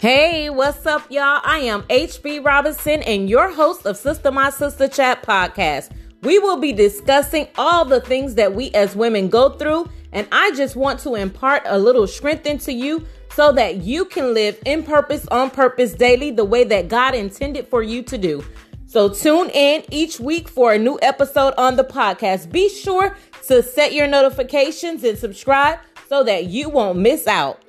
Hey, what's up, y'all? I am HB Robinson and your host of Sister My Sister Chat podcast. We will be discussing all the things that we as women go through, and I just want to impart a little strength into you so that you can live in purpose, on purpose daily, the way that God intended for you to do. So tune in each week for a new episode on the podcast. Be sure to set your notifications and subscribe so that you won't miss out.